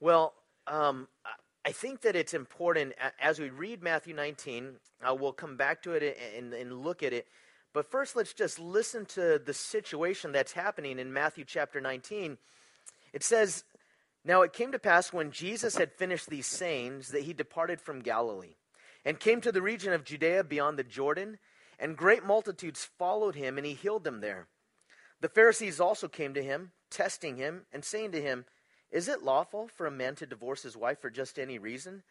Well, um, I think that it's important as we read Matthew 19, uh, we'll come back to it and, and look at it. But first, let's just listen to the situation that's happening in Matthew chapter 19. It says, Now it came to pass when Jesus had finished these sayings that he departed from Galilee and came to the region of Judea beyond the Jordan, and great multitudes followed him, and he healed them there. The Pharisees also came to him, testing him, and saying to him, is it lawful for a man to divorce his wife for just any reason?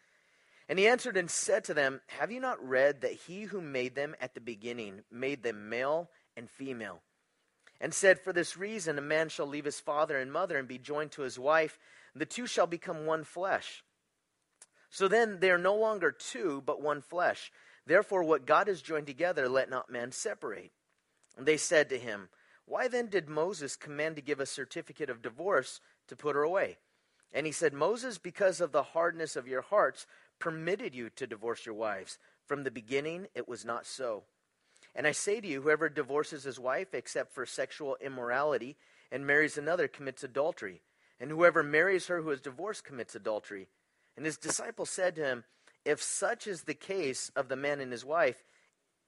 And he answered and said to them, Have you not read that he who made them at the beginning made them male and female? And said, For this reason a man shall leave his father and mother and be joined to his wife, the two shall become one flesh. So then they are no longer two, but one flesh. Therefore, what God has joined together, let not man separate. And they said to him, Why then did Moses command to give a certificate of divorce to put her away. And he said, Moses, because of the hardness of your hearts, permitted you to divorce your wives. From the beginning, it was not so. And I say to you, whoever divorces his wife except for sexual immorality and marries another commits adultery. And whoever marries her who is divorced commits adultery. And his disciples said to him, If such is the case of the man and his wife,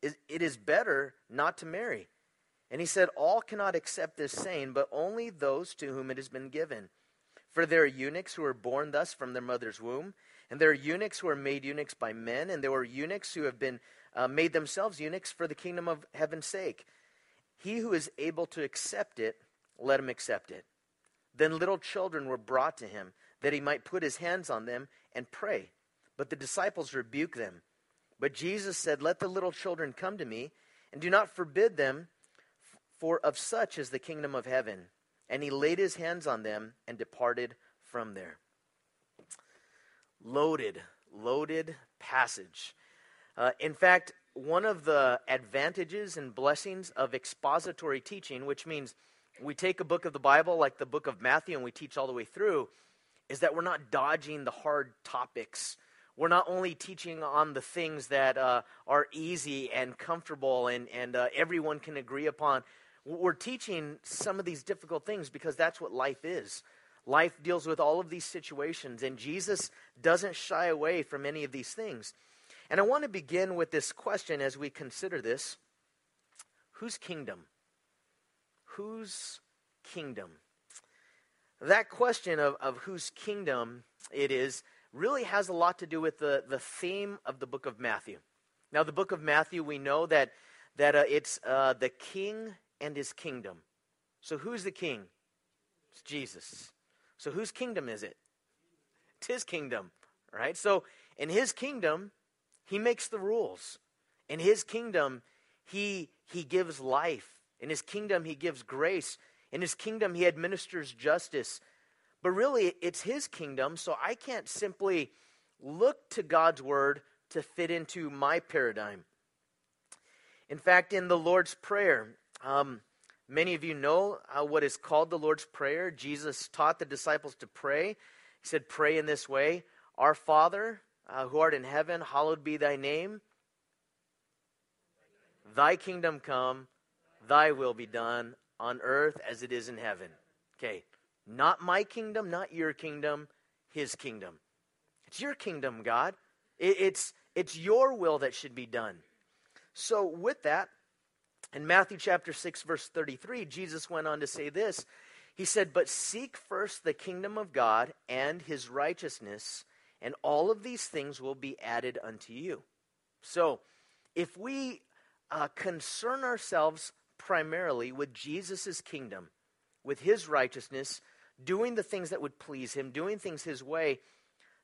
it is better not to marry. And he said, All cannot accept this saying, but only those to whom it has been given. For there are eunuchs who are born thus from their mother's womb, and there are eunuchs who are made eunuchs by men, and there are eunuchs who have been uh, made themselves eunuchs for the kingdom of heaven's sake. He who is able to accept it, let him accept it. Then little children were brought to him, that he might put his hands on them and pray. But the disciples rebuked them. But Jesus said, Let the little children come to me, and do not forbid them for of such is the kingdom of heaven. And he laid his hands on them and departed from there. Loaded, loaded passage. Uh, in fact, one of the advantages and blessings of expository teaching, which means we take a book of the Bible, like the book of Matthew, and we teach all the way through, is that we're not dodging the hard topics. We're not only teaching on the things that uh, are easy and comfortable and, and uh, everyone can agree upon, we're teaching some of these difficult things because that's what life is. Life deals with all of these situations, and Jesus doesn't shy away from any of these things. And I want to begin with this question as we consider this Whose kingdom? Whose kingdom? That question of, of whose kingdom it is really has a lot to do with the, the theme of the book of Matthew. Now, the book of Matthew, we know that, that uh, it's uh, the king and his kingdom. So who's the king? It's Jesus. So whose kingdom is it? It's his kingdom, right? So in his kingdom, he makes the rules. In his kingdom, he he gives life. In his kingdom, he gives grace. In his kingdom, he administers justice. But really, it's his kingdom, so I can't simply look to God's word to fit into my paradigm. In fact, in the Lord's Prayer, um, many of you know uh, what is called the Lord's Prayer. Jesus taught the disciples to pray. He said, Pray in this way Our Father, uh, who art in heaven, hallowed be thy name. Thy kingdom come, thy will be done on earth as it is in heaven. Okay, not my kingdom, not your kingdom, his kingdom. It's your kingdom, God. It, it's, it's your will that should be done. So, with that, in Matthew chapter 6, verse 33, Jesus went on to say this. He said, But seek first the kingdom of God and his righteousness, and all of these things will be added unto you. So, if we uh, concern ourselves primarily with Jesus' kingdom, with his righteousness, doing the things that would please him, doing things his way,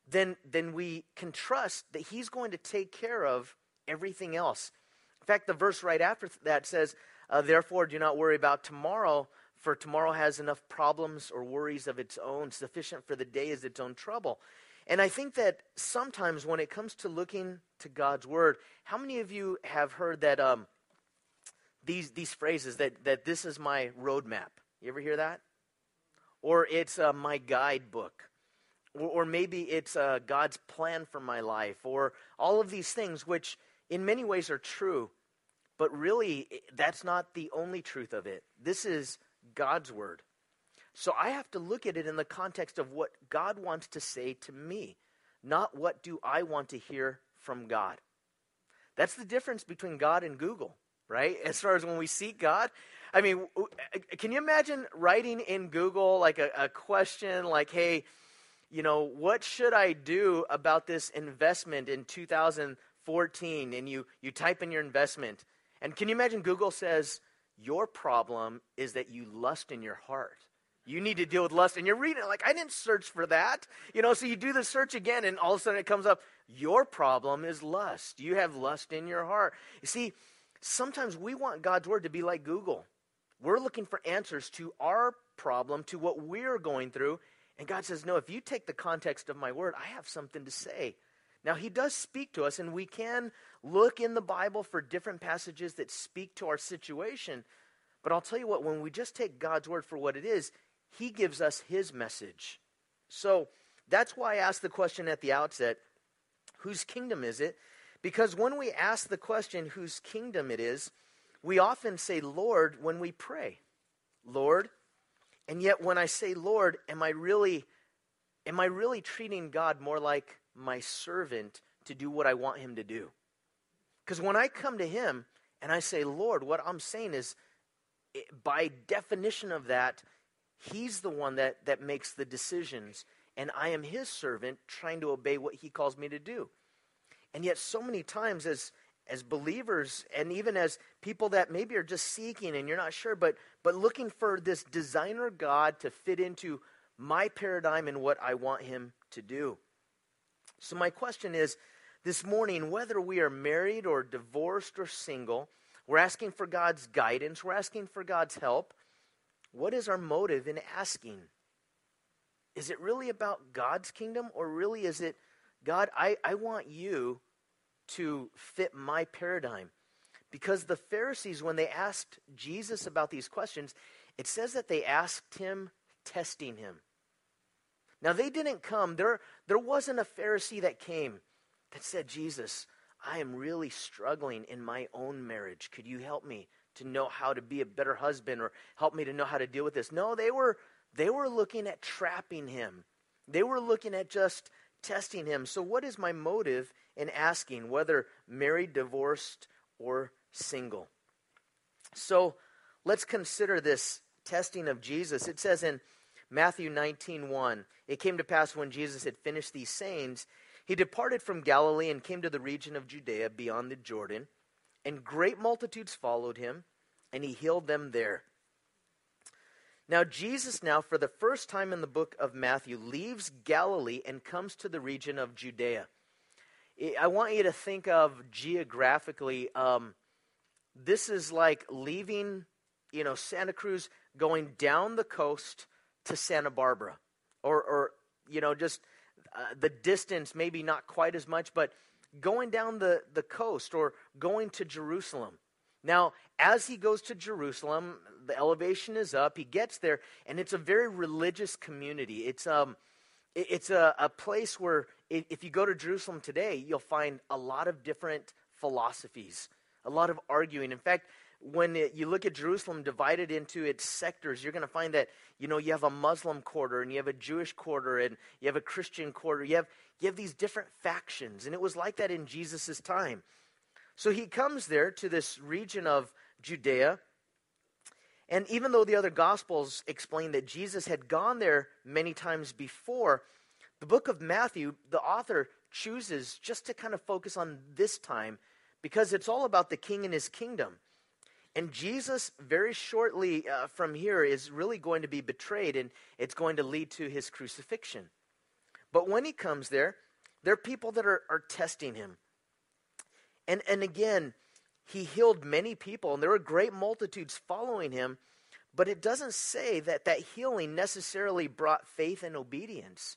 then, then we can trust that he's going to take care of everything else. In fact, the verse right after that says, uh, Therefore, do not worry about tomorrow, for tomorrow has enough problems or worries of its own. Sufficient for the day is its own trouble. And I think that sometimes when it comes to looking to God's word, how many of you have heard that um, these these phrases that that this is my roadmap? You ever hear that? Or it's uh, my guidebook, or, or maybe it's uh, God's plan for my life, or all of these things which in many ways are true, but really that's not the only truth of it. This is God's word. So I have to look at it in the context of what God wants to say to me, not what do I want to hear from God. That's the difference between God and Google, right? As far as when we seek God. I mean, can you imagine writing in Google like a, a question like, hey, you know, what should I do about this investment in 2014? And you, you type in your investment. And can you imagine Google says, your problem is that you lust in your heart. You need to deal with lust. And you're reading it like, I didn't search for that. You know, so you do the search again, and all of a sudden it comes up, your problem is lust. You have lust in your heart. You see, sometimes we want God's word to be like Google. We're looking for answers to our problem, to what we're going through. And God says, No, if you take the context of my word, I have something to say. Now, He does speak to us, and we can look in the Bible for different passages that speak to our situation. But I'll tell you what, when we just take God's word for what it is, He gives us His message. So that's why I asked the question at the outset whose kingdom is it? Because when we ask the question, whose kingdom it is, we often say, Lord, when we pray. Lord. And yet when I say Lord, am I really am I really treating God more like my servant to do what I want him to do? Because when I come to him and I say, Lord, what I'm saying is, by definition of that, he's the one that, that makes the decisions, and I am his servant trying to obey what he calls me to do. And yet, so many times, as as believers and even as people that maybe are just seeking and you're not sure but but looking for this designer god to fit into my paradigm and what i want him to do so, my question is this morning whether we are married or divorced or single, we're asking for God's guidance, we're asking for God's help. What is our motive in asking? Is it really about God's kingdom, or really is it, God, I, I want you to fit my paradigm? Because the Pharisees, when they asked Jesus about these questions, it says that they asked him, testing him. Now, they didn't come, there, there wasn't a Pharisee that came that said, Jesus, I am really struggling in my own marriage. Could you help me to know how to be a better husband or help me to know how to deal with this? No, they were, they were looking at trapping him, they were looking at just testing him. So, what is my motive in asking, whether married, divorced, or single? So, let's consider this testing of Jesus. It says in Matthew 19, 1. It came to pass when Jesus had finished these sayings, he departed from Galilee and came to the region of Judea beyond the Jordan, and great multitudes followed him, and he healed them there. Now, Jesus, now for the first time in the book of Matthew, leaves Galilee and comes to the region of Judea. I want you to think of geographically, um, this is like leaving, you know, Santa Cruz, going down the coast to Santa Barbara, or, or you know, just uh, the distance, maybe not quite as much, but going down the, the coast or going to Jerusalem. Now, as he goes to Jerusalem, the elevation is up. He gets there, and it's a very religious community. It's um, it's a, a place where if you go to Jerusalem today, you'll find a lot of different philosophies, a lot of arguing. In fact, when it, you look at Jerusalem divided into its sectors, you're going to find that you know you have a Muslim quarter and you have a Jewish quarter and you have a Christian quarter. You have you have these different factions, and it was like that in Jesus' time. So he comes there to this region of Judea, and even though the other gospels explain that Jesus had gone there many times before, the book of Matthew, the author chooses just to kind of focus on this time because it's all about the king and his kingdom. And Jesus, very shortly uh, from here, is really going to be betrayed, and it's going to lead to his crucifixion. But when he comes there, there are people that are, are testing him. And, and again, he healed many people, and there were great multitudes following him, but it doesn't say that that healing necessarily brought faith and obedience.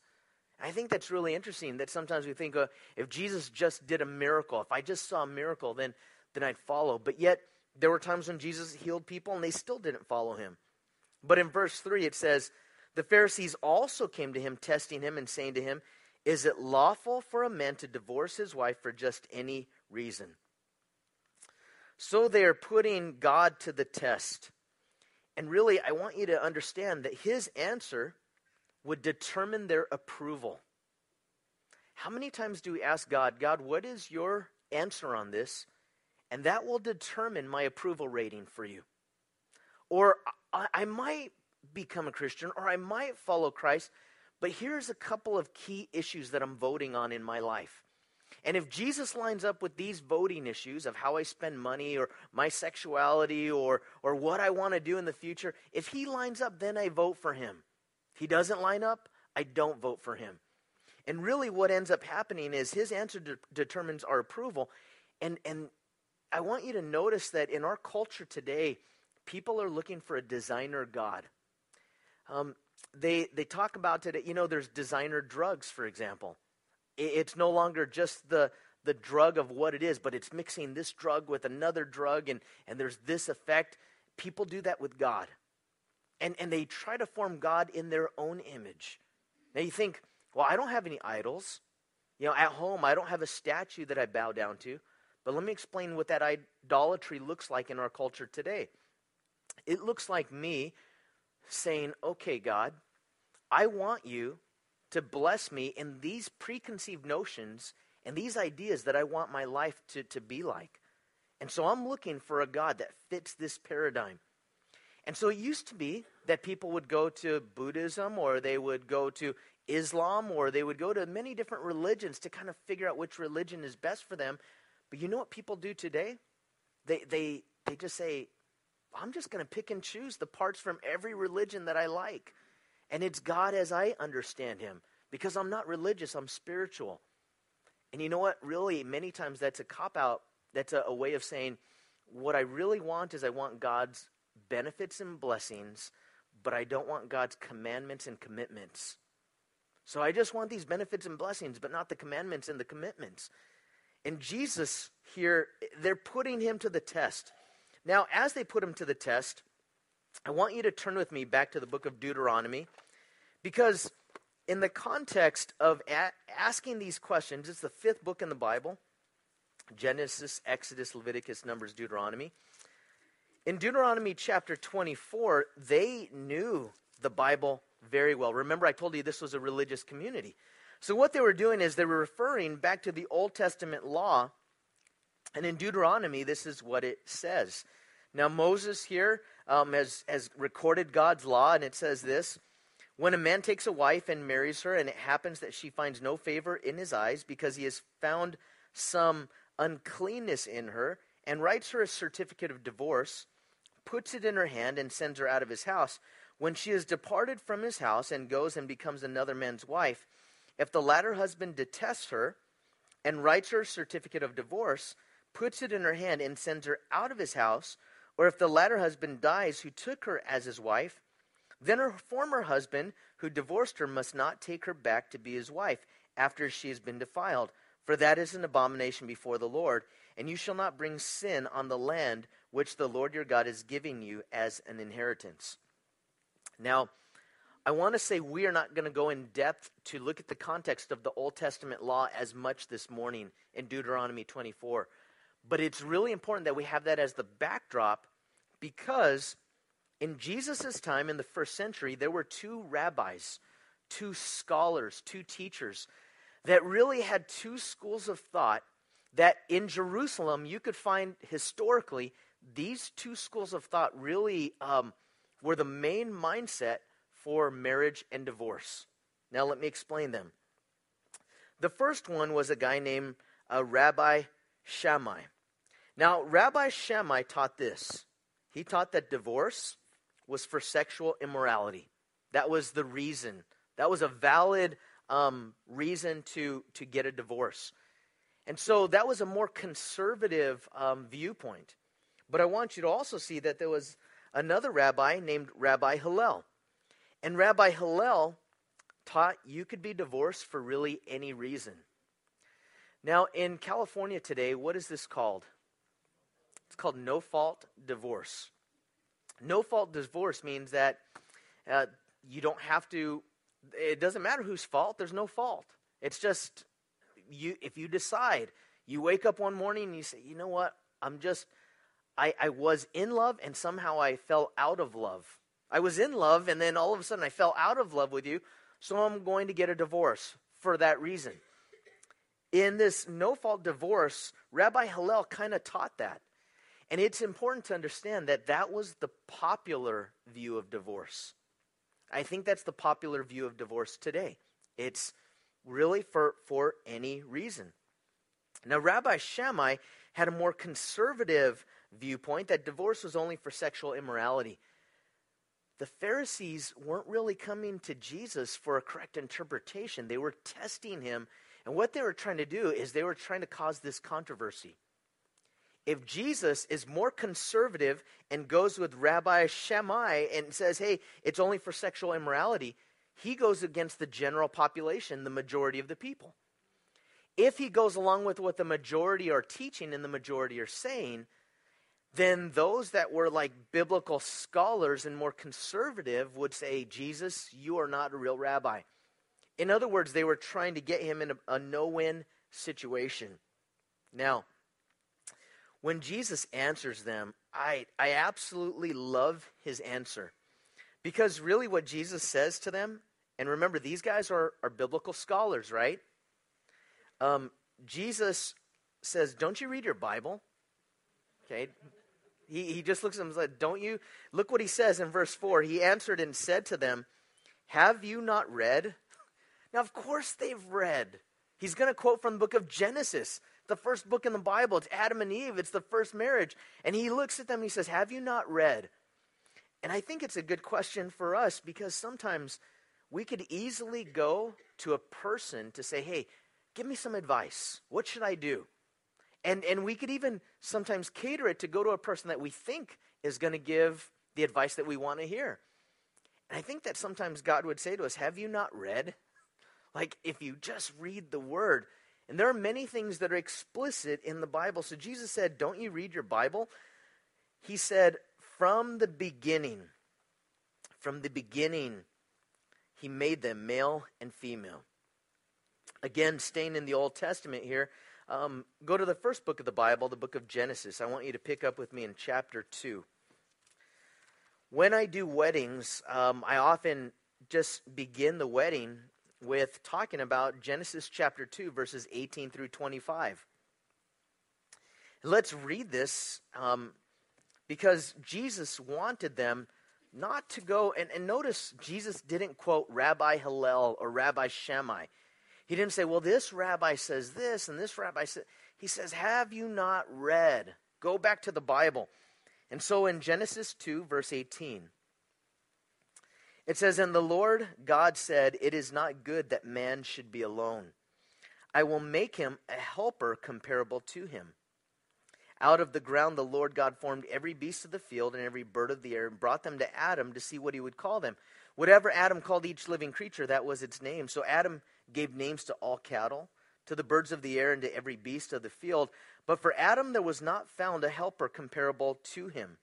I think that's really interesting that sometimes we think uh, if Jesus just did a miracle, if I just saw a miracle, then, then I'd follow. But yet, there were times when Jesus healed people and they still didn't follow him. But in verse 3, it says, The Pharisees also came to him, testing him and saying to him, Is it lawful for a man to divorce his wife for just any reason? So they are putting God to the test. And really, I want you to understand that his answer would determine their approval. How many times do we ask God, God, what is your answer on this? And that will determine my approval rating for you. Or I, I might become a Christian or I might follow Christ, but here's a couple of key issues that I'm voting on in my life. And if Jesus lines up with these voting issues of how I spend money or my sexuality or, or what I want to do in the future, if he lines up, then I vote for him. If he doesn't line up, I don't vote for him. And really, what ends up happening is his answer de- determines our approval. And, and I want you to notice that in our culture today, people are looking for a designer God. Um, they, they talk about today, you know, there's designer drugs, for example. It's no longer just the, the drug of what it is, but it's mixing this drug with another drug, and, and there's this effect. People do that with God. And, and they try to form God in their own image. Now you think, well, I don't have any idols. You know, at home, I don't have a statue that I bow down to. But let me explain what that idolatry looks like in our culture today. It looks like me saying, okay, God, I want you to bless me in these preconceived notions and these ideas that I want my life to, to be like. And so I'm looking for a God that fits this paradigm. And so it used to be that people would go to Buddhism or they would go to Islam or they would go to many different religions to kind of figure out which religion is best for them. But you know what people do today? They, they, they just say, I'm just going to pick and choose the parts from every religion that I like. And it's God as I understand Him because I'm not religious, I'm spiritual. And you know what? Really, many times that's a cop out. That's a, a way of saying, what I really want is I want God's benefits and blessings, but I don't want God's commandments and commitments. So I just want these benefits and blessings, but not the commandments and the commitments. And Jesus here, they're putting him to the test. Now, as they put him to the test, I want you to turn with me back to the book of Deuteronomy because, in the context of a- asking these questions, it's the fifth book in the Bible Genesis, Exodus, Leviticus, Numbers, Deuteronomy. In Deuteronomy chapter 24, they knew the Bible very well. Remember, I told you this was a religious community. So, what they were doing is they were referring back to the Old Testament law. And in Deuteronomy, this is what it says. Now, Moses here um, has, has recorded God's law, and it says this When a man takes a wife and marries her, and it happens that she finds no favor in his eyes because he has found some uncleanness in her, and writes her a certificate of divorce, puts it in her hand, and sends her out of his house. When she has departed from his house and goes and becomes another man's wife, if the latter husband detests her and writes her a certificate of divorce, puts it in her hand, and sends her out of his house, or if the latter husband dies who took her as his wife, then her former husband who divorced her must not take her back to be his wife after she has been defiled, for that is an abomination before the Lord. And you shall not bring sin on the land which the Lord your God is giving you as an inheritance. Now, I want to say we are not going to go in depth to look at the context of the Old Testament law as much this morning in Deuteronomy 24. But it's really important that we have that as the backdrop because in Jesus' time, in the first century, there were two rabbis, two scholars, two teachers that really had two schools of thought that in Jerusalem you could find historically these two schools of thought really um, were the main mindset for marriage and divorce. Now, let me explain them. The first one was a guy named uh, Rabbi Shammai. Now, Rabbi Shammai taught this. He taught that divorce was for sexual immorality. That was the reason. That was a valid um, reason to, to get a divorce. And so that was a more conservative um, viewpoint. But I want you to also see that there was another rabbi named Rabbi Hillel. And Rabbi Hillel taught you could be divorced for really any reason. Now, in California today, what is this called? It's called no fault divorce. No fault divorce means that uh, you don't have to, it doesn't matter whose fault, there's no fault. It's just, you. if you decide, you wake up one morning and you say, you know what, I'm just, I, I was in love and somehow I fell out of love. I was in love and then all of a sudden I fell out of love with you, so I'm going to get a divorce for that reason. In this no fault divorce, Rabbi Hillel kind of taught that. And it's important to understand that that was the popular view of divorce. I think that's the popular view of divorce today. It's really for, for any reason. Now, Rabbi Shammai had a more conservative viewpoint that divorce was only for sexual immorality. The Pharisees weren't really coming to Jesus for a correct interpretation. They were testing him. And what they were trying to do is they were trying to cause this controversy. If Jesus is more conservative and goes with Rabbi Shammai and says, hey, it's only for sexual immorality, he goes against the general population, the majority of the people. If he goes along with what the majority are teaching and the majority are saying, then those that were like biblical scholars and more conservative would say, Jesus, you are not a real rabbi. In other words, they were trying to get him in a, a no win situation. Now, when Jesus answers them, I, I absolutely love his answer. Because really, what Jesus says to them, and remember, these guys are, are biblical scholars, right? Um, Jesus says, Don't you read your Bible? Okay, he, he just looks at them and says, Don't you? Look what he says in verse 4. He answered and said to them, Have you not read? Now, of course, they've read. He's going to quote from the book of Genesis, the first book in the Bible. It's Adam and Eve, it's the first marriage. And he looks at them and he says, Have you not read? And I think it's a good question for us because sometimes we could easily go to a person to say, Hey, give me some advice. What should I do? And, and we could even sometimes cater it to go to a person that we think is going to give the advice that we want to hear. And I think that sometimes God would say to us, Have you not read? Like, if you just read the word. And there are many things that are explicit in the Bible. So Jesus said, Don't you read your Bible? He said, From the beginning, from the beginning, he made them male and female. Again, staying in the Old Testament here, um, go to the first book of the Bible, the book of Genesis. I want you to pick up with me in chapter 2. When I do weddings, um, I often just begin the wedding with talking about Genesis chapter 2, verses 18 through 25. Let's read this um, because Jesus wanted them not to go, and, and notice Jesus didn't quote Rabbi Hillel or Rabbi Shammai. He didn't say, well, this rabbi says this and this rabbi says. He says, have you not read? Go back to the Bible. And so in Genesis 2, verse 18, it says, And the Lord God said, It is not good that man should be alone. I will make him a helper comparable to him. Out of the ground the Lord God formed every beast of the field and every bird of the air and brought them to Adam to see what he would call them. Whatever Adam called each living creature, that was its name. So Adam gave names to all cattle, to the birds of the air, and to every beast of the field. But for Adam there was not found a helper comparable to him.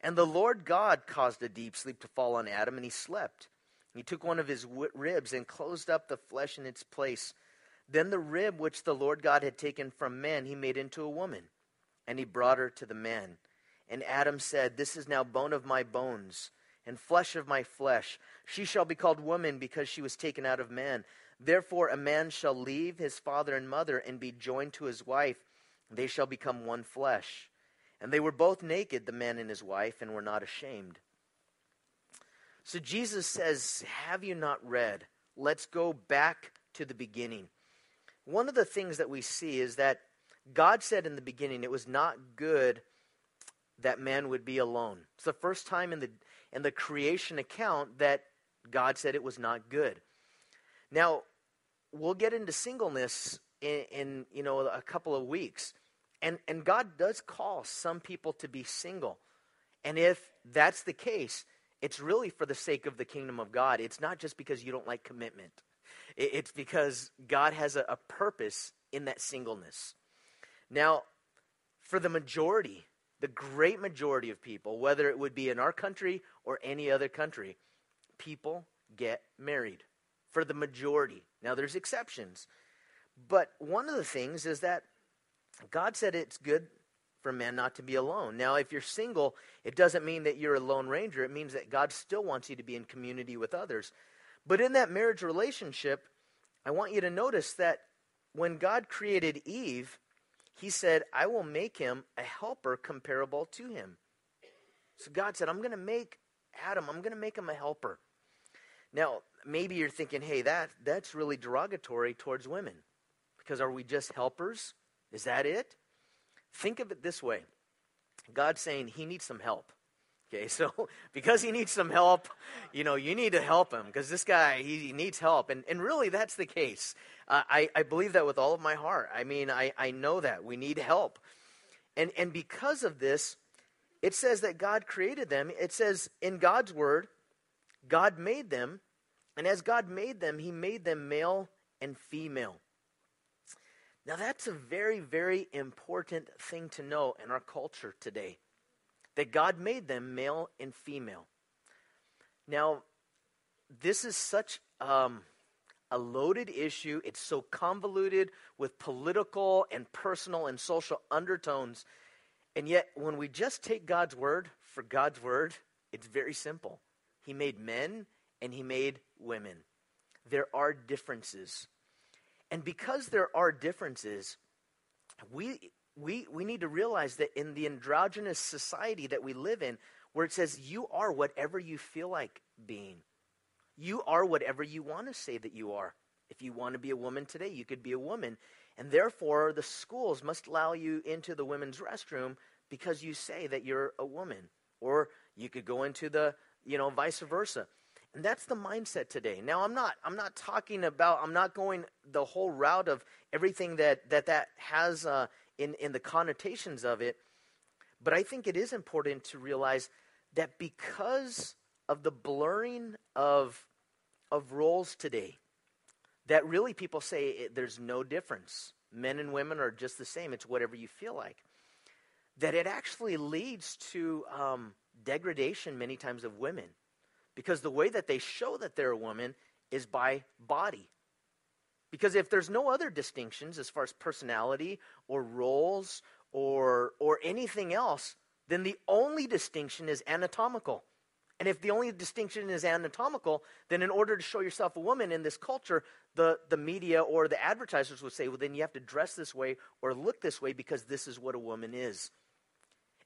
And the Lord God caused a deep sleep to fall on Adam, and he slept. He took one of his ribs and closed up the flesh in its place. Then the rib which the Lord God had taken from man, he made into a woman, and he brought her to the man. And Adam said, This is now bone of my bones and flesh of my flesh. She shall be called woman because she was taken out of man. Therefore, a man shall leave his father and mother and be joined to his wife. They shall become one flesh. And they were both naked, the man and his wife, and were not ashamed. So Jesus says, Have you not read? Let's go back to the beginning. One of the things that we see is that God said in the beginning it was not good that man would be alone. It's the first time in the in the creation account that God said it was not good. Now, we'll get into singleness in, in, you know a couple of weeks. And and god does call some people to be single. And if that's the case it's really for the sake of the kingdom of god. It's not just because you don't like commitment. It's because god has a, a purpose in that singleness. Now for the majority the great majority of people whether it would be in our country or any other country people get married. For the majority. Now, there's exceptions. But one of the things is that God said it's good for man not to be alone. Now, if you're single, it doesn't mean that you're a lone ranger. It means that God still wants you to be in community with others. But in that marriage relationship, I want you to notice that when God created Eve, he said, I will make him a helper comparable to him. So God said, I'm going to make Adam, I'm going to make him a helper. Now, maybe you're thinking, hey, that, that's really derogatory towards women. Because are we just helpers? Is that it? Think of it this way God's saying he needs some help. Okay, so because he needs some help, you know, you need to help him because this guy, he, he, needs help. And, and really, that's the case. Uh, I, I believe that with all of my heart. I mean, I, I know that. We need help. And, and because of this, it says that God created them. It says in God's word, God made them. And as God made them, he made them male and female. Now, that's a very, very important thing to know in our culture today that God made them male and female. Now, this is such um, a loaded issue. It's so convoluted with political and personal and social undertones. And yet, when we just take God's word for God's word, it's very simple. He made men and he made women. There are differences. And because there are differences, we, we, we need to realize that in the androgynous society that we live in, where it says you are whatever you feel like being, you are whatever you want to say that you are. If you want to be a woman today, you could be a woman. And therefore, the schools must allow you into the women's restroom because you say that you're a woman. Or you could go into the, you know, vice versa. And that's the mindset today. Now I'm not I'm not talking about I'm not going the whole route of everything that that that has uh, in in the connotations of it, but I think it is important to realize that because of the blurring of of roles today, that really people say it, there's no difference. Men and women are just the same. It's whatever you feel like. That it actually leads to um, degradation many times of women because the way that they show that they're a woman is by body. Because if there's no other distinctions as far as personality or roles or, or anything else, then the only distinction is anatomical. And if the only distinction is anatomical, then in order to show yourself a woman in this culture, the, the media or the advertisers would say, well, then you have to dress this way or look this way because this is what a woman is.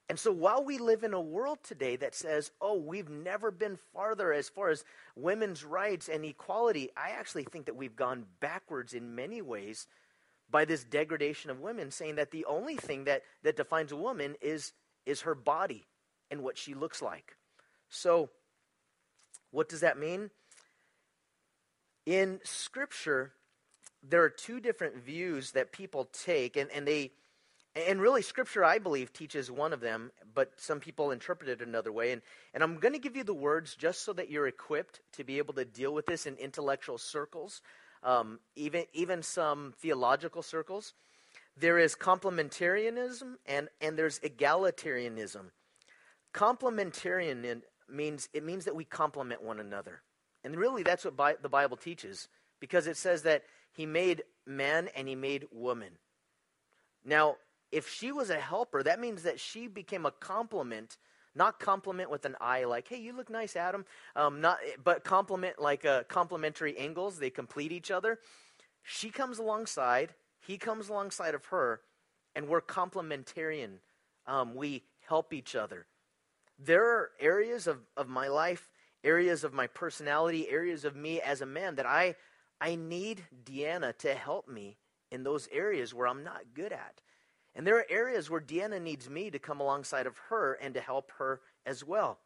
And so while we live in a world today that says, oh, we've never been farther as far as women's rights and equality, I actually think that we've gone backwards in many ways by this degradation of women, saying that the only thing that, that defines a woman is, is her body and what she looks like. So, what does that mean? In Scripture, there are two different views that people take, and, and they and really, Scripture, I believe, teaches one of them, but some people interpret it another way. And, and I'm going to give you the words just so that you're equipped to be able to deal with this in intellectual circles, um, even, even some theological circles. There is complementarianism and, and there's egalitarianism. Complementarian means it means that we complement one another. And really, that's what Bi- the Bible teaches because it says that he made man and he made woman. Now, if she was a helper, that means that she became a complement, not compliment with an eye, like, hey, you look nice, Adam, um, not, but compliment like uh, complementary angles. They complete each other. She comes alongside, he comes alongside of her, and we're complementarian. Um, we help each other. There are areas of, of my life, areas of my personality, areas of me as a man that I, I need Deanna to help me in those areas where I'm not good at. And there are areas where Deanna needs me to come alongside of her and to help her as well.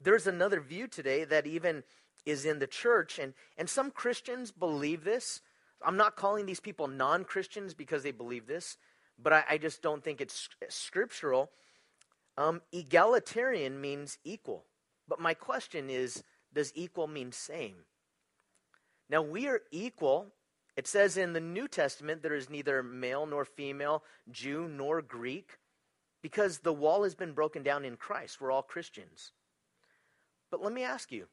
There's another view today that even is in the church, and, and some Christians believe this. I'm not calling these people non Christians because they believe this, but I, I, just don't think it's scriptural. Um, egalitarian means equal. But my question is does equal mean same? Now, we are equal it says in the New Testament there is neither male nor female, Jew nor Greek, because the wall has been broken down in Christ. We're all Christians. But let me ask you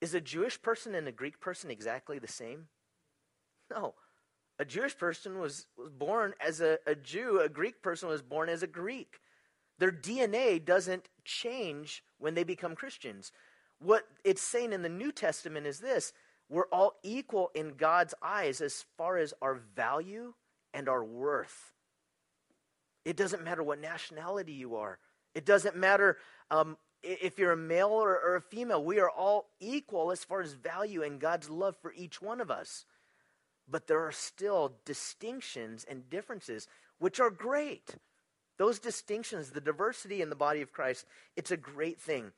is a Jewish person and a Greek person exactly the same? No. A Jewish person was, was born as a, a Jew, a Greek person was born as a Greek. Their DNA doesn't change when they become Christians. What it's saying in the New Testament is this we're all equal in God's eyes as far as our value and our worth. It doesn't matter what nationality you are, it doesn't matter um, if you're a male or, or a female. We are all equal as far as value and God's love for each one of us. But there are still distinctions and differences, which are great. Those distinctions, the diversity in the body of Christ, it's a great thing.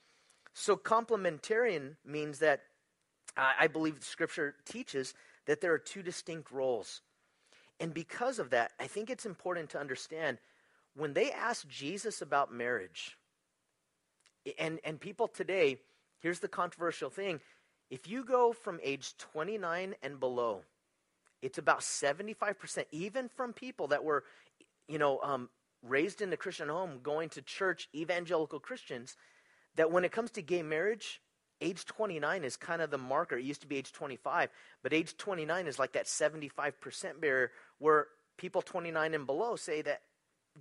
So, complementarian means that I believe Scripture teaches that there are two distinct roles. And because of that, I think it's important to understand when they ask Jesus about marriage, and, and people today, here's the controversial thing if you go from age 29 and below, it's about 75%, even from people that were, you know, um, raised in a Christian home, going to church, evangelical Christians, that when it comes to gay marriage, age 29 is kind of the marker. It used to be age 25, but age 29 is like that 75% barrier where people 29 and below say that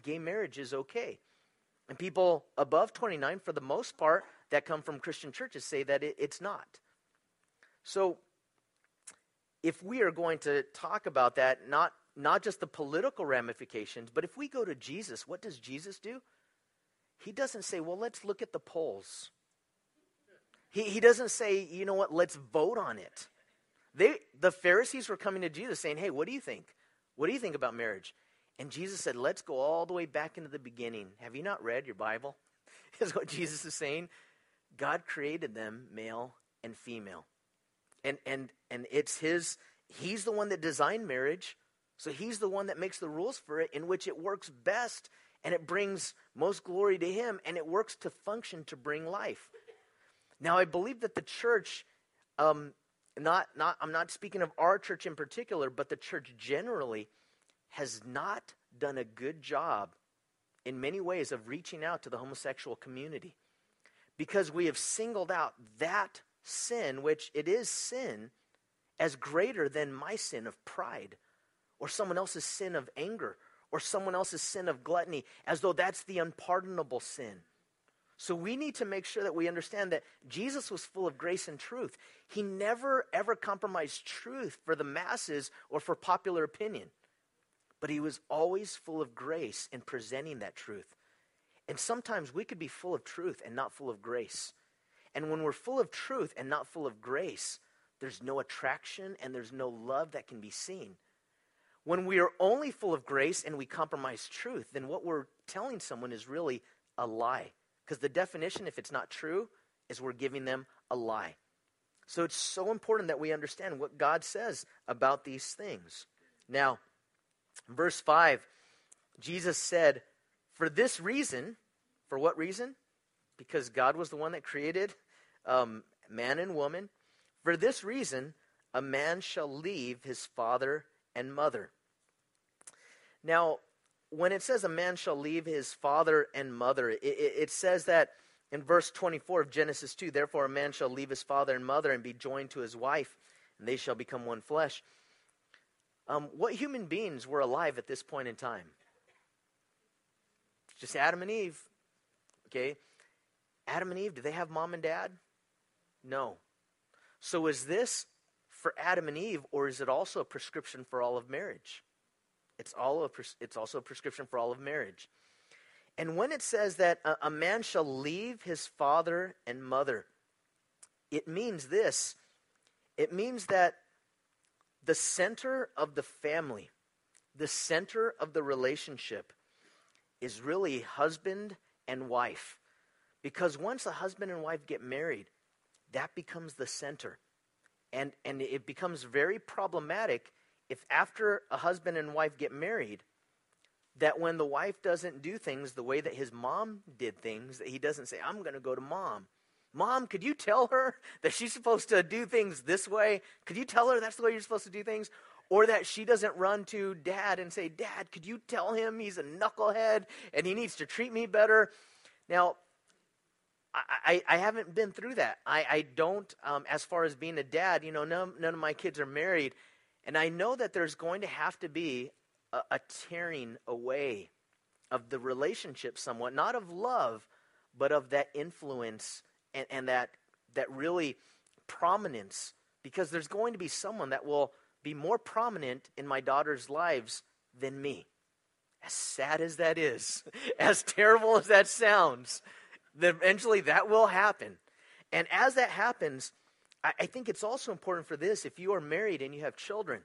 gay marriage is okay. And people above 29, for the most part, that come from Christian churches say that it, it's not. So, if we are going to talk about that, not, not just the political ramifications, but if we go to Jesus, what does Jesus do? He doesn't say, well, let's look at the polls. He, he doesn't say, you know what, let's vote on it. They, the Pharisees were coming to Jesus saying, hey, what do you think? What do you think about marriage? And Jesus said, let's go all the way back into the beginning. Have you not read your Bible? is what Jesus is saying. God created them male and female. And, and, and it's his, he's the one that designed marriage. So he's the one that makes the rules for it in which it works best and it brings most glory to him and it works to function to bring life. Now, I believe that the church, um, not, not, I'm not speaking of our church in particular, but the church generally has not done a good job in many ways of reaching out to the homosexual community because we have singled out that sin, which it is sin, as greater than my sin of pride or someone else's sin of anger or someone else's sin of gluttony, as though that's the unpardonable sin. So we need to make sure that we understand that Jesus was full of grace and truth. He never, ever compromised truth for the masses or for popular opinion. But he was always full of grace in presenting that truth. And sometimes we could be full of truth and not full of grace. And when we're full of truth and not full of grace, there's no attraction and there's no love that can be seen. When we are only full of grace and we compromise truth, then what we're telling someone is really a lie. Because the definition, if it's not true, is we're giving them a lie. So it's so important that we understand what God says about these things. Now, verse 5, Jesus said, For this reason, for what reason? Because God was the one that created um, man and woman. For this reason, a man shall leave his father and mother. Now, when it says a man shall leave his father and mother, it, it, it, says that in verse 24 of Genesis 2 Therefore, a man shall leave his father and mother and be joined to his wife, and they shall become one flesh. Um, what human beings were alive at this point in time? Just Adam and Eve. Okay? Adam and Eve, do they have mom and dad? No. So is this for Adam and Eve, or is it also a prescription for all of marriage? It's, all a pres- it's also a prescription for all of marriage. And when it says that a, a man shall leave his father and mother, it means this it means that the center of the family, the center of the relationship, is really husband and wife. Because once a husband and wife get married, that becomes the center. And, and it becomes very problematic if after a husband and wife get married, that when the wife doesn't do things the way that his mom did things, that he doesn't say, I'm going to go to mom. Mom, could you tell her that she's supposed to do things this way? Could you tell her that's the way you're supposed to do things? Or that she doesn't run to dad and say, Dad, could you tell him he's a knucklehead and he needs to treat me better? Now, I, I, haven't been through that. I, I don't, um, as far as being a dad, you know, none, none of my kids are married And I know that there's going to have to be a, a tearing away of the relationship somewhat, not of love, but of that influence and, and that, that really prominence. Because there's going to be someone that will be more prominent in my daughter's lives than me. As sad as that is, as terrible as that sounds, eventually that will happen. And as that happens, I, think it's also important for this if you are married and you have children,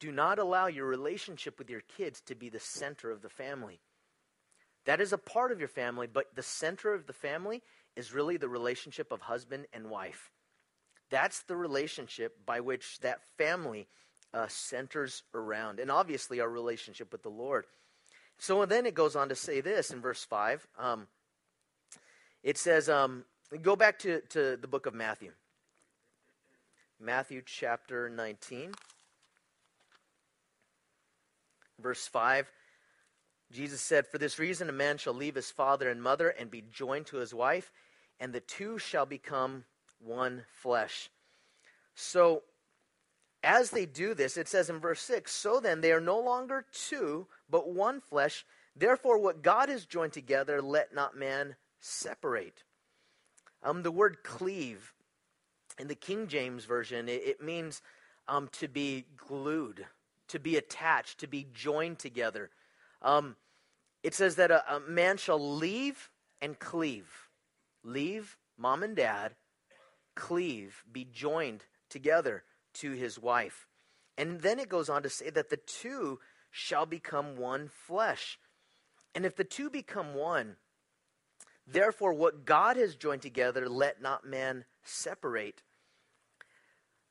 do not allow your relationship with your kids to be the center of the family. That is a part of your family, but the center of the family is really the relationship of husband and wife. That's the relationship by which that family uh, centers around. And obviously, our relationship with the Lord. So then it goes on to say this in verse 5. Um, it says, um, go back to, to the book of Matthew. Matthew chapter 19, verse 5. Jesus said, For this reason, a man shall leave his father and mother and be joined to his wife, and the two shall become one flesh. So, as they do this, it says in verse 6 So then, they are no longer two, but one flesh. Therefore, what God has joined together, let not man separate. Um, the word cleave in the King James Version, it, it means um, to be glued, to be attached, to be joined together. Um, it says that a, a man shall leave and cleave. Leave mom and dad, cleave, be joined together to his wife. And then it goes on to say that the two shall become one flesh. And if the two become one, therefore what God has joined together, let not man separate.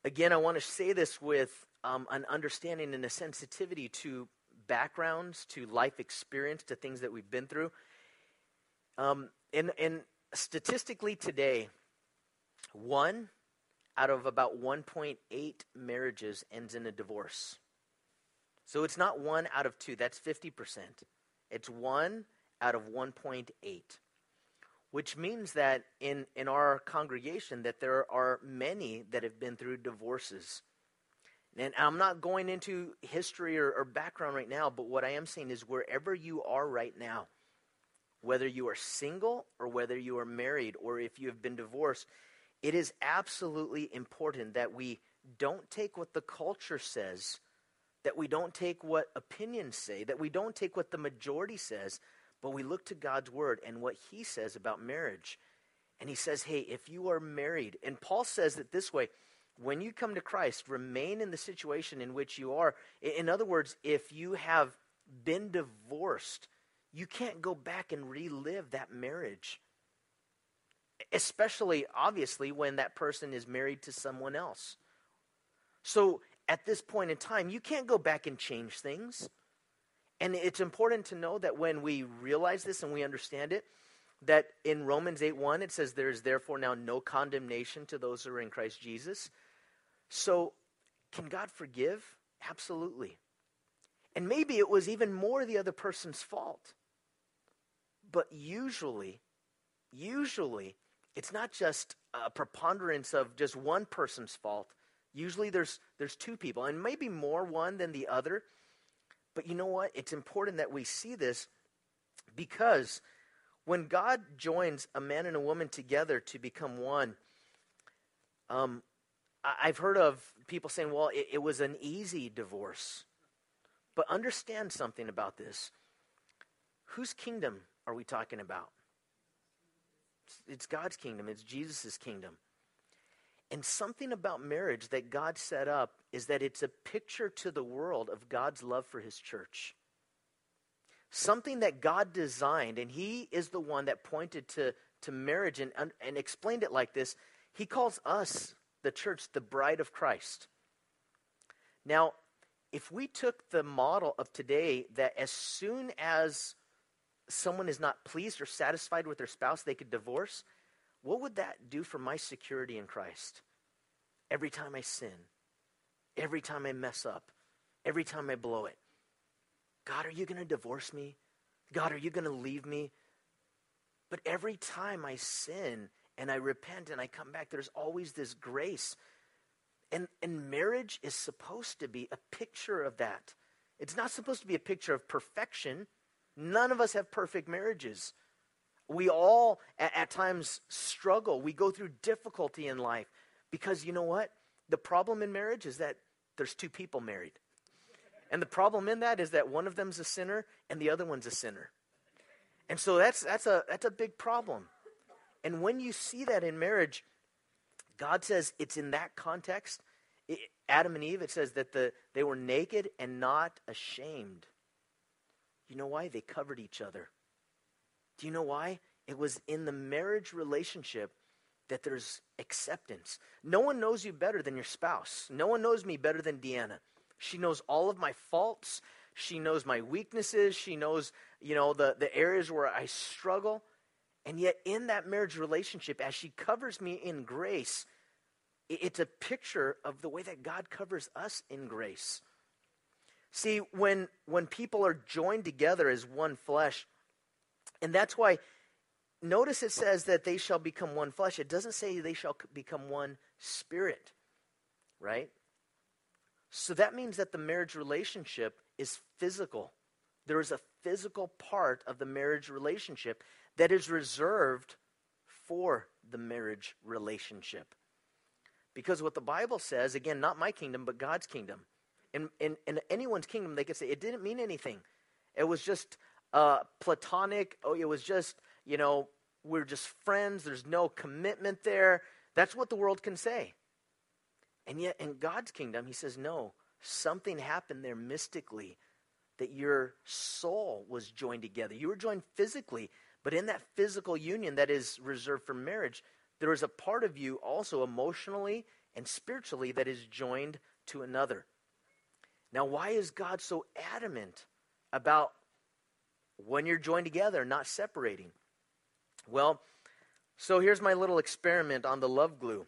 Again, I want to say this with um, an understanding and a sensitivity to backgrounds, to life experience, to things that we've been through. Um, and, and statistically today, one out of about 1.8 marriages ends in a divorce. So it's not one out of two, that's 50%. It's one out of 1.8 which means that in, in our congregation that there are many that have been through divorces. And i'm not going into history or, or background right now but what i am saying is wherever you are right now whether you are single or whether you are married or if you have been divorced it is absolutely important that we don't take what the culture says that we don't take what opinions say that we don't take what the majority says but we look to God's word and what he says about marriage. And he says, hey, if you are married, and Paul says it this way when you come to Christ, remain in the situation in which you are. In other words, if you have been divorced, you can't go back and relive that marriage. Especially, obviously, when that person is married to someone else. So, at this point in time, you can't go back and change things. And it's important to know that when we realize this and we understand it, that in Romans 8 1, it says, There is therefore now no condemnation to those who are in Christ Jesus. So, can God forgive? Absolutely. And maybe it was even more the other person's fault. But usually, usually, it's not just a preponderance of just one person's fault. Usually there's there's two people, and maybe more one than the other. But you know what? It's important that we see this because when God joins a man and a woman together to become one, um, I've heard of people saying, well, it, it was an easy divorce. But understand something about this. Whose kingdom are we talking about? It's God's kingdom, it's Jesus' kingdom. And something about marriage that God set up is that it's a picture to the world of God's love for his church. Something that God designed, and he is the one that pointed to, to marriage and, and explained it like this. He calls us, the church, the bride of Christ. Now, if we took the model of today that as soon as someone is not pleased or satisfied with their spouse, they could divorce, what would that do for my security in Christ? Every time I sin, every time I mess up, every time I blow it. God, are you going to divorce me? God, are you going to leave me? But every time I sin and I repent and I come back, there's always this grace. And, and marriage is supposed to be a picture of that. It's not supposed to be a picture of perfection. None of us have perfect marriages. We all, at, at times, struggle. We go through difficulty in life because you know what? The problem in marriage is that there's two people married. And the problem in that is that one of them's a sinner and the other one's a sinner. And so that's, that's, a, that's a big problem. And when you see that in marriage, God says it's in that context. It, Adam and Eve, it says that the, they were naked and not ashamed. You know why? They covered each other. Do you know why? It was in the marriage relationship that there's acceptance. No one knows you better than your spouse. No one knows me better than Deanna. She knows all of my faults. She knows my weaknesses. She knows, you know, the, the areas where I struggle. And yet, in that marriage relationship, as she covers me in grace, it's a picture of the way that God covers us in grace. See, when, when people are joined together as one flesh, and that's why, notice it says that they shall become one flesh. It doesn't say they shall become one spirit, right? So that means that the marriage relationship is physical. There is a physical part of the marriage relationship that is reserved for the marriage relationship. Because what the Bible says, again, not my kingdom, but God's kingdom. In, in, in anyone's kingdom, they could say it didn't mean anything. It was just uh, platonic. Oh, it was just, you know, we're just friends. There's no commitment there. That's what the world can say. And yet, in God's kingdom, he says, no, something happened there mystically that your soul was joined together. You were joined physically, but in that physical union that is reserved for marriage, there is a part of you also emotionally and spiritually that is joined to another. Now, why is God so adamant about when you're joined together, not separating? Well, so here's my little experiment on the love glue.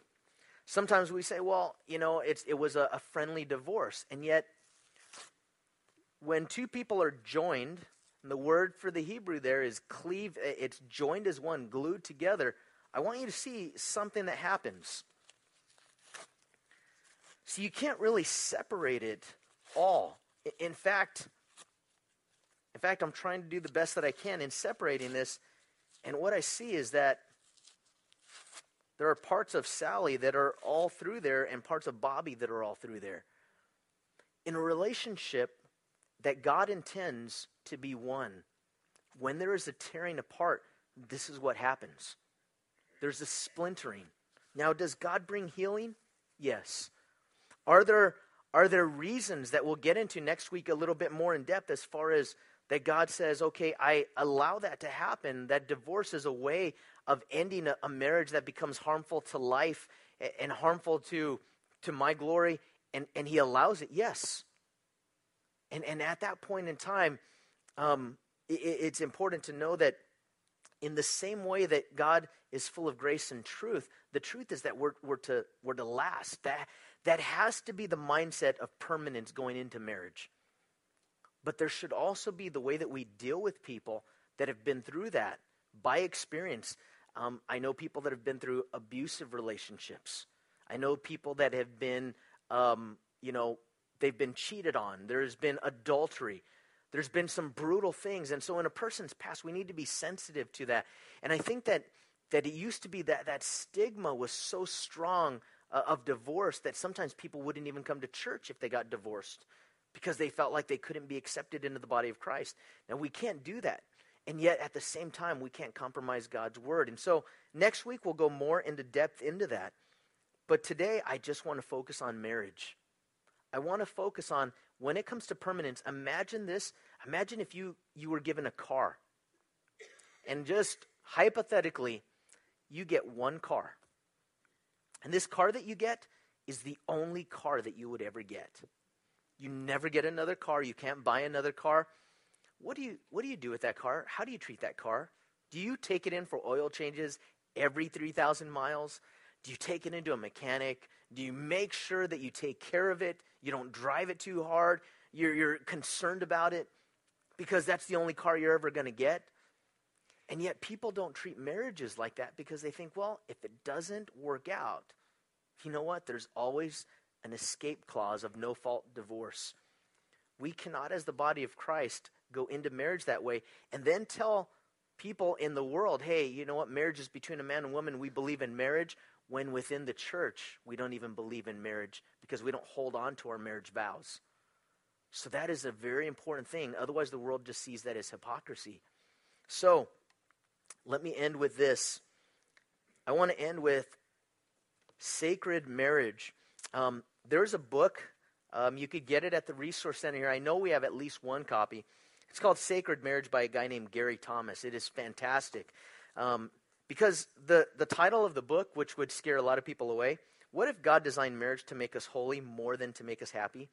Sometimes we say, well, you know, it's, it was a, a friendly divorce. And yet, when two people are joined, and the word for the Hebrew there is cleave, it's joined as one, glued together. I want you to see something that happens. So you can't really separate it all. In fact, fact, I'm trying to do the best that I can in separating this. And what I see is that there are parts of Sally that are all through there and parts of Bobby that are all through there. In a relationship that God intends to be one, when there is a tearing apart, this is what happens. There's a splintering. Now, does God bring healing? Yes. Are there are there reasons that we'll get into next week a little bit more in depth as far as that God says, okay, I allow that to happen, that divorce is a way of ending a, marriage that becomes harmful to life and harmful to, to my glory, and, and he allows it, yes. And, and at that point in time, um, it, it's important to know that in the same way that God is full of grace and truth, the truth is that we're, we're, to, we're to last. That, that has to be the mindset of permanence going into marriage. But there should also be the way that we deal with people that have been through that by experience. Um, I know people that have been through abusive relationships. I know people that have been, um, you know, they've been cheated on. There's been adultery. There's been some brutal things. And so in a person's past, we need to be sensitive to that. And I think that that it used to be that that stigma was so strong uh, of divorce that sometimes people wouldn't even come to church if they got divorced because they felt like they couldn't be accepted into the body of Christ. Now, we can't do that. And yet, at the same time, we can't compromise God's word. And so, next week, we'll go more into depth into that. But today, I just want to focus on marriage. I want to focus on when it comes to permanence. Imagine this. Imagine if you, you were given a car. And just hypothetically, you get one car. And this car that you get is the only car that you would ever get. You never get another car. You can't buy another car. What do you what do you do with that car? How do you treat that car? Do you take it in for oil changes every 3,000 miles? Do you take it into a mechanic? Do you make sure that you take care of it? You don't drive it too hard? You're, you're concerned about it because that's the only car you're ever going to get? And yet, people don't treat marriages like that because they think, well, if it doesn't work out, you know what? There's always an escape clause of no fault divorce. We cannot, as the body of Christ, go into marriage that way and then tell people in the world, hey, you know what? Marriage is between a man and woman. We believe in marriage. When within the church, we don't even believe in marriage because we don't hold on to our marriage vows. So that is a very important thing. Otherwise, the world just sees that as hypocrisy. So let me end with this. I want to end with sacred marriage. Um, there's a book. Um, you could get it at the resource center here. I know we have at least one copy. It's called Sacred Marriage by a guy named Gary Thomas. It is fantastic. Um, because the, the title of the book, which would scare a lot of people away, what if God designed marriage to make us holy more than to make us happy?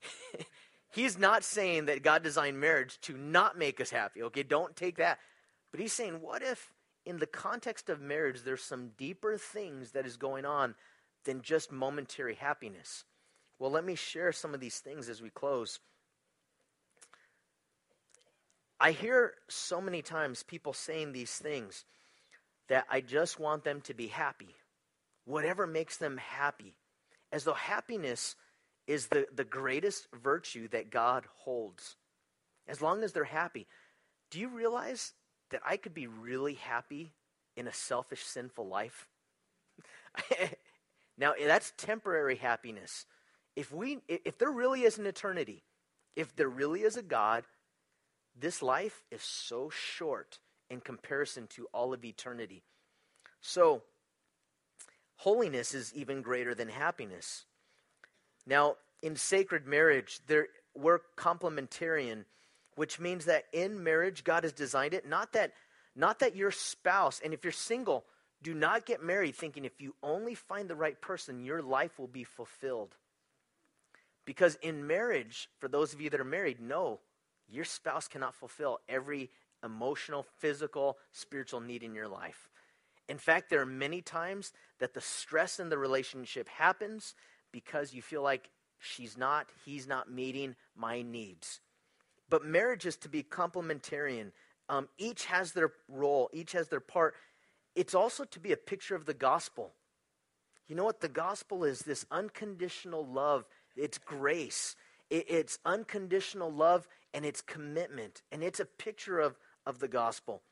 he's not saying that God designed marriage to not make us happy. Okay, don't take that. But he's saying, what if in the context of marriage there's some deeper things that is going on than just momentary happiness? Well, let me share some of these things as we close. I hear so many times people saying these things that I just want them to be happy. Whatever makes them happy. As though happiness is the, the greatest virtue that God holds. As long as they're happy. Do you realize that I could be really happy in a selfish, sinful life? now, eh, that's temporary happiness. If, we, if there really is an eternity, if there really is a God this life is so short in comparison to all of eternity. So, holiness is even greater than happiness. Now, in sacred marriage, there, we're complementarian, which means that in marriage, God has designed it not that not that your spouse, and if you're single, do not get married thinking if you only find the right person, your life will be fulfilled. Because in marriage, for those of you that are married, no, your spouse cannot fulfill every emotional, physical, spiritual need in your life. In fact, there are many times that the stress in the relationship happens because you feel like she's not, he's not meeting my needs. But marriage is to be complementarian. Um, each has their role, each has their part. It's also to be a picture of the gospel. You know what? The gospel is this unconditional love, it's grace, it's unconditional love and it's commitment. And it's a picture of, of the gospel.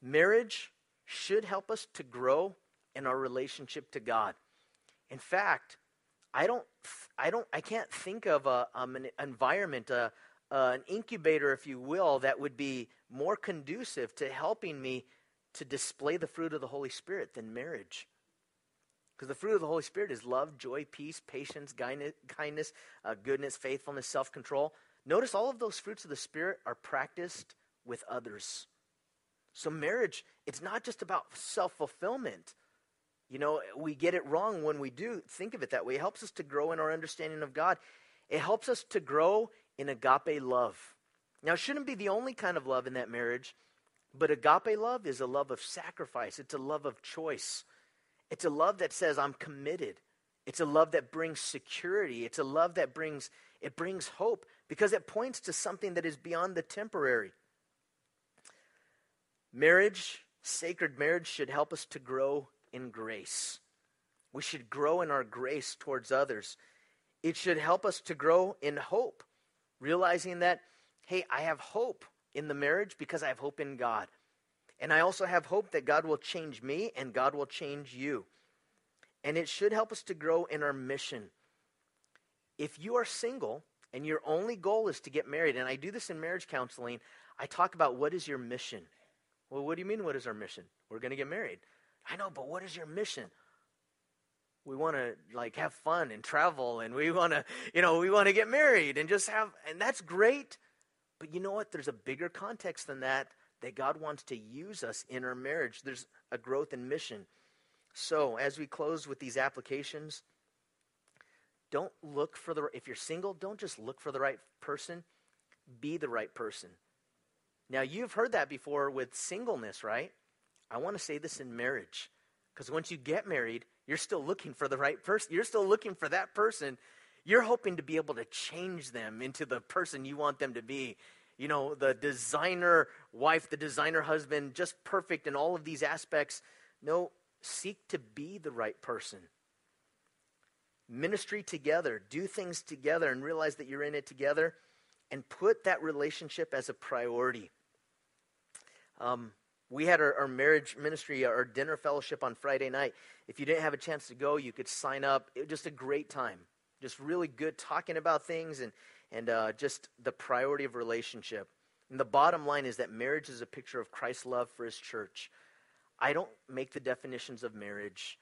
Marriage should help us to grow in our relationship to God. In fact, I don't, I don't, I can't think of a, um, an environment, uh, uh, an incubator, if you will, that would be more conducive to helping me to display the fruit of the Holy Spirit than marriage. Because the fruit of the Holy Spirit is love, joy, peace, patience, kindness, uh, goodness, faithfulness, self control. Notice all of those fruits of the Spirit are practiced with others. So, marriage, it's not just about self fulfillment. You know, we get it wrong when we do think of it that way. It helps us to grow in our understanding of God, it helps us to grow in agape love. Now, it shouldn't be the only kind of love in that marriage, but agape love is a love of sacrifice, it's a love of choice. It's a love that says, I'm committed. It's a love that brings security. It's a love that brings it brings hope because it points to something that is beyond the temporary. Marriage, sacred marriage should help us to grow in grace. We should grow in our grace towards others. It should help us to grow in hope, realizing that hey, I have hope in the marriage because I have hope in God. And I also have hope that God will change me and God will change you. And it should help us to grow in our mission. If you are single and your only goal is to get married, and I do this in marriage counseling, I talk about what is your mission? Well, what do you mean, what is our mission? We're going to get married. I know, but what is your mission? We want to like have fun and travel and we want to, you know, we want to get married and just have and that's great. But you know what? There's a bigger context than that that God wants to use us in our marriage. There's a growth in mission. So, as we close with these applications, don't look for the if you're single, don't just look for the right person, be the right person. Now, you've heard that before with singleness, right? I want to say this in marriage. Because once you get married, you're still looking for the right person. You're still looking for that person. You're hoping to be able to change them into the person you want them to be you know, the designer wife, the designer husband, just perfect in all of these aspects. No, seek to be the right person. ministry together, do things together, and realize that you're in it together, and put that relationship as a priority. Um, we had our, our, marriage ministry, our dinner fellowship on Friday night. If you didn't have a chance to go, you could sign up. It was just a great time. Just really good talking about things and, and uh, just the priority of relationship. And the bottom line is that marriage is a picture of Christ's love for his church. I don't make the definitions of marriage.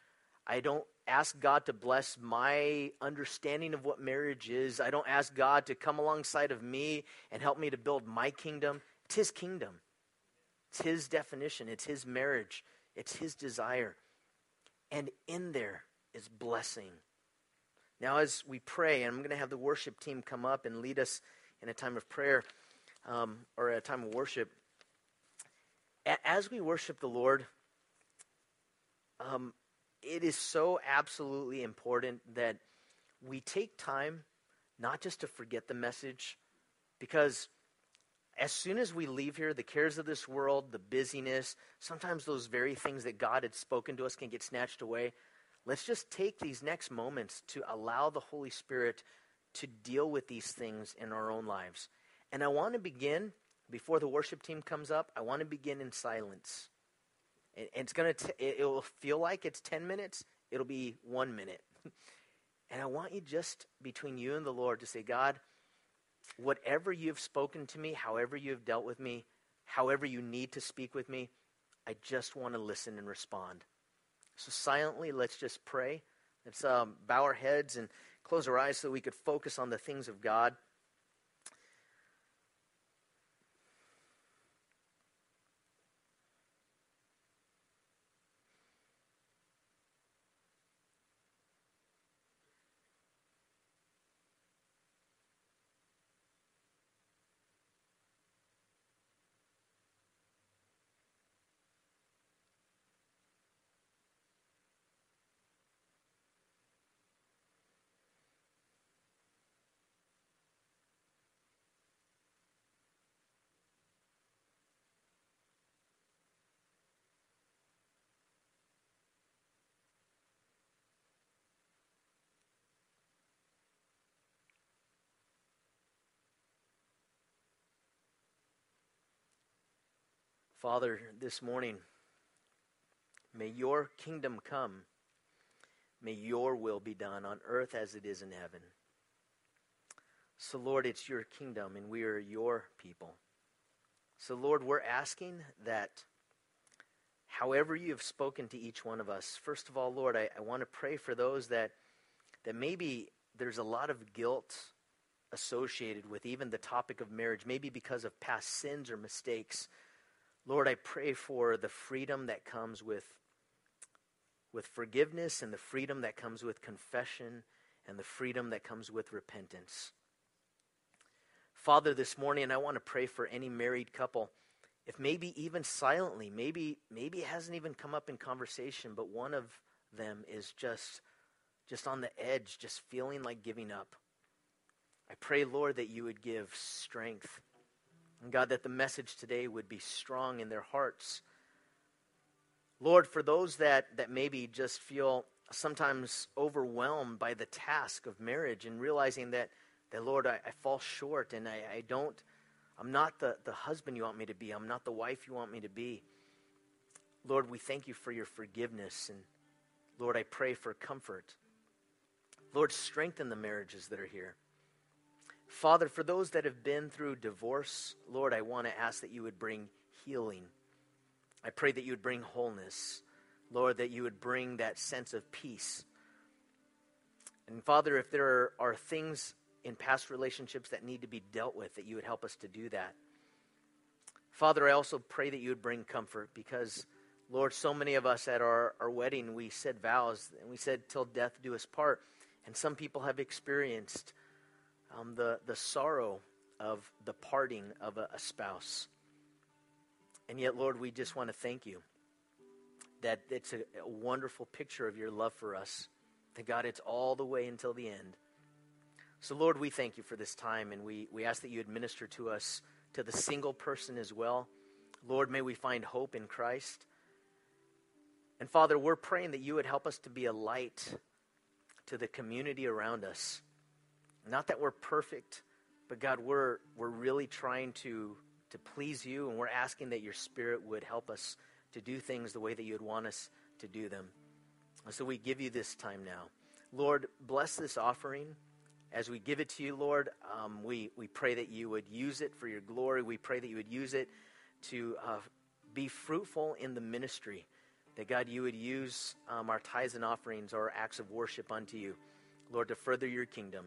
I don't ask God to bless my understanding of what marriage is. I don't ask God to come alongside of me and help me to build my kingdom. It's His kingdom, it's His definition, it's His marriage, it's His desire. And in there is blessing. Now, as we pray, and I'm going to have the worship team come up and lead us in a time of prayer um, or a time of worship. As we worship the Lord, um, it is so absolutely important that we take time not just to forget the message, because as soon as we leave here, the cares of this world, the busyness, sometimes those very things that God had spoken to us can get snatched away. Let's just take these next moments to allow the Holy Spirit to deal with these things in our own lives. And I want to begin, before the worship team comes up, I want to begin in silence. And it's going to, it will feel like it's 10 minutes. It'll be one minute. and I want you just between you and the Lord to say, God, whatever you've spoken to me, however you've dealt with me, however you need to speak with me, I just want to listen and respond. So silently, let's just pray. Let's um, bow our heads and close our eyes so we could focus on the things of God. Father, this morning, may your kingdom come. May your will be done on earth as it is in heaven. So, Lord, it's your kingdom and we are your people. So, Lord, we're asking that however you have spoken to each one of us, first of all, Lord, I, I want to pray for those that, that maybe there's a lot of guilt associated with even the topic of marriage, maybe because of past sins or mistakes. Lord, I pray for the freedom that comes with, with forgiveness and the freedom that comes with confession and the freedom that comes with repentance. Father, this morning I want to pray for any married couple. If maybe even silently, maybe maybe it hasn't even come up in conversation, but one of them is just just on the edge, just feeling like giving up. I pray, Lord, that you would give strength and God, that the message today would be strong in their hearts. Lord, for those that, that maybe just feel sometimes overwhelmed by the task of marriage and realizing that, that Lord, I, I fall short and I, I don't, I'm not the, the husband you want me to be. I'm not the wife you want me to be. Lord, we thank you for your forgiveness. And Lord, I pray for comfort. Lord, strengthen the marriages that are here. Father, for those that have been through divorce, Lord, I want to ask that you would bring healing. I pray that you would bring wholeness. Lord, that you would bring that sense of peace. And Father, if there are, are things in past relationships that need to be dealt with, that you would help us to do that. Father, I also pray that you would bring comfort because, Lord, so many of us at our, our wedding, we said vows and we said, till death do us part. And some people have experienced um, the, the sorrow of the parting of a, a spouse. And yet, Lord, we just want to thank you that it's a, a wonderful picture of your love for us. That God, it's all the way until the end. So, Lord, we thank you for this time, and we, we ask that you administer to us, to the single person as well. Lord, may we find hope in Christ. And Father, we're praying that you would help us to be a light to the community around us. Not that we're perfect, but God, we're, we're really trying to, to please you, and we're asking that your Spirit would help us to do things the way that you would want us to do them. And so we give you this time now. Lord, bless this offering. As we give it to you, Lord, um, we, we pray that you would use it for your glory. We pray that you would use it to uh, be fruitful in the ministry. That, God, you would use um, our tithes and offerings or acts of worship unto you, Lord, to further your kingdom.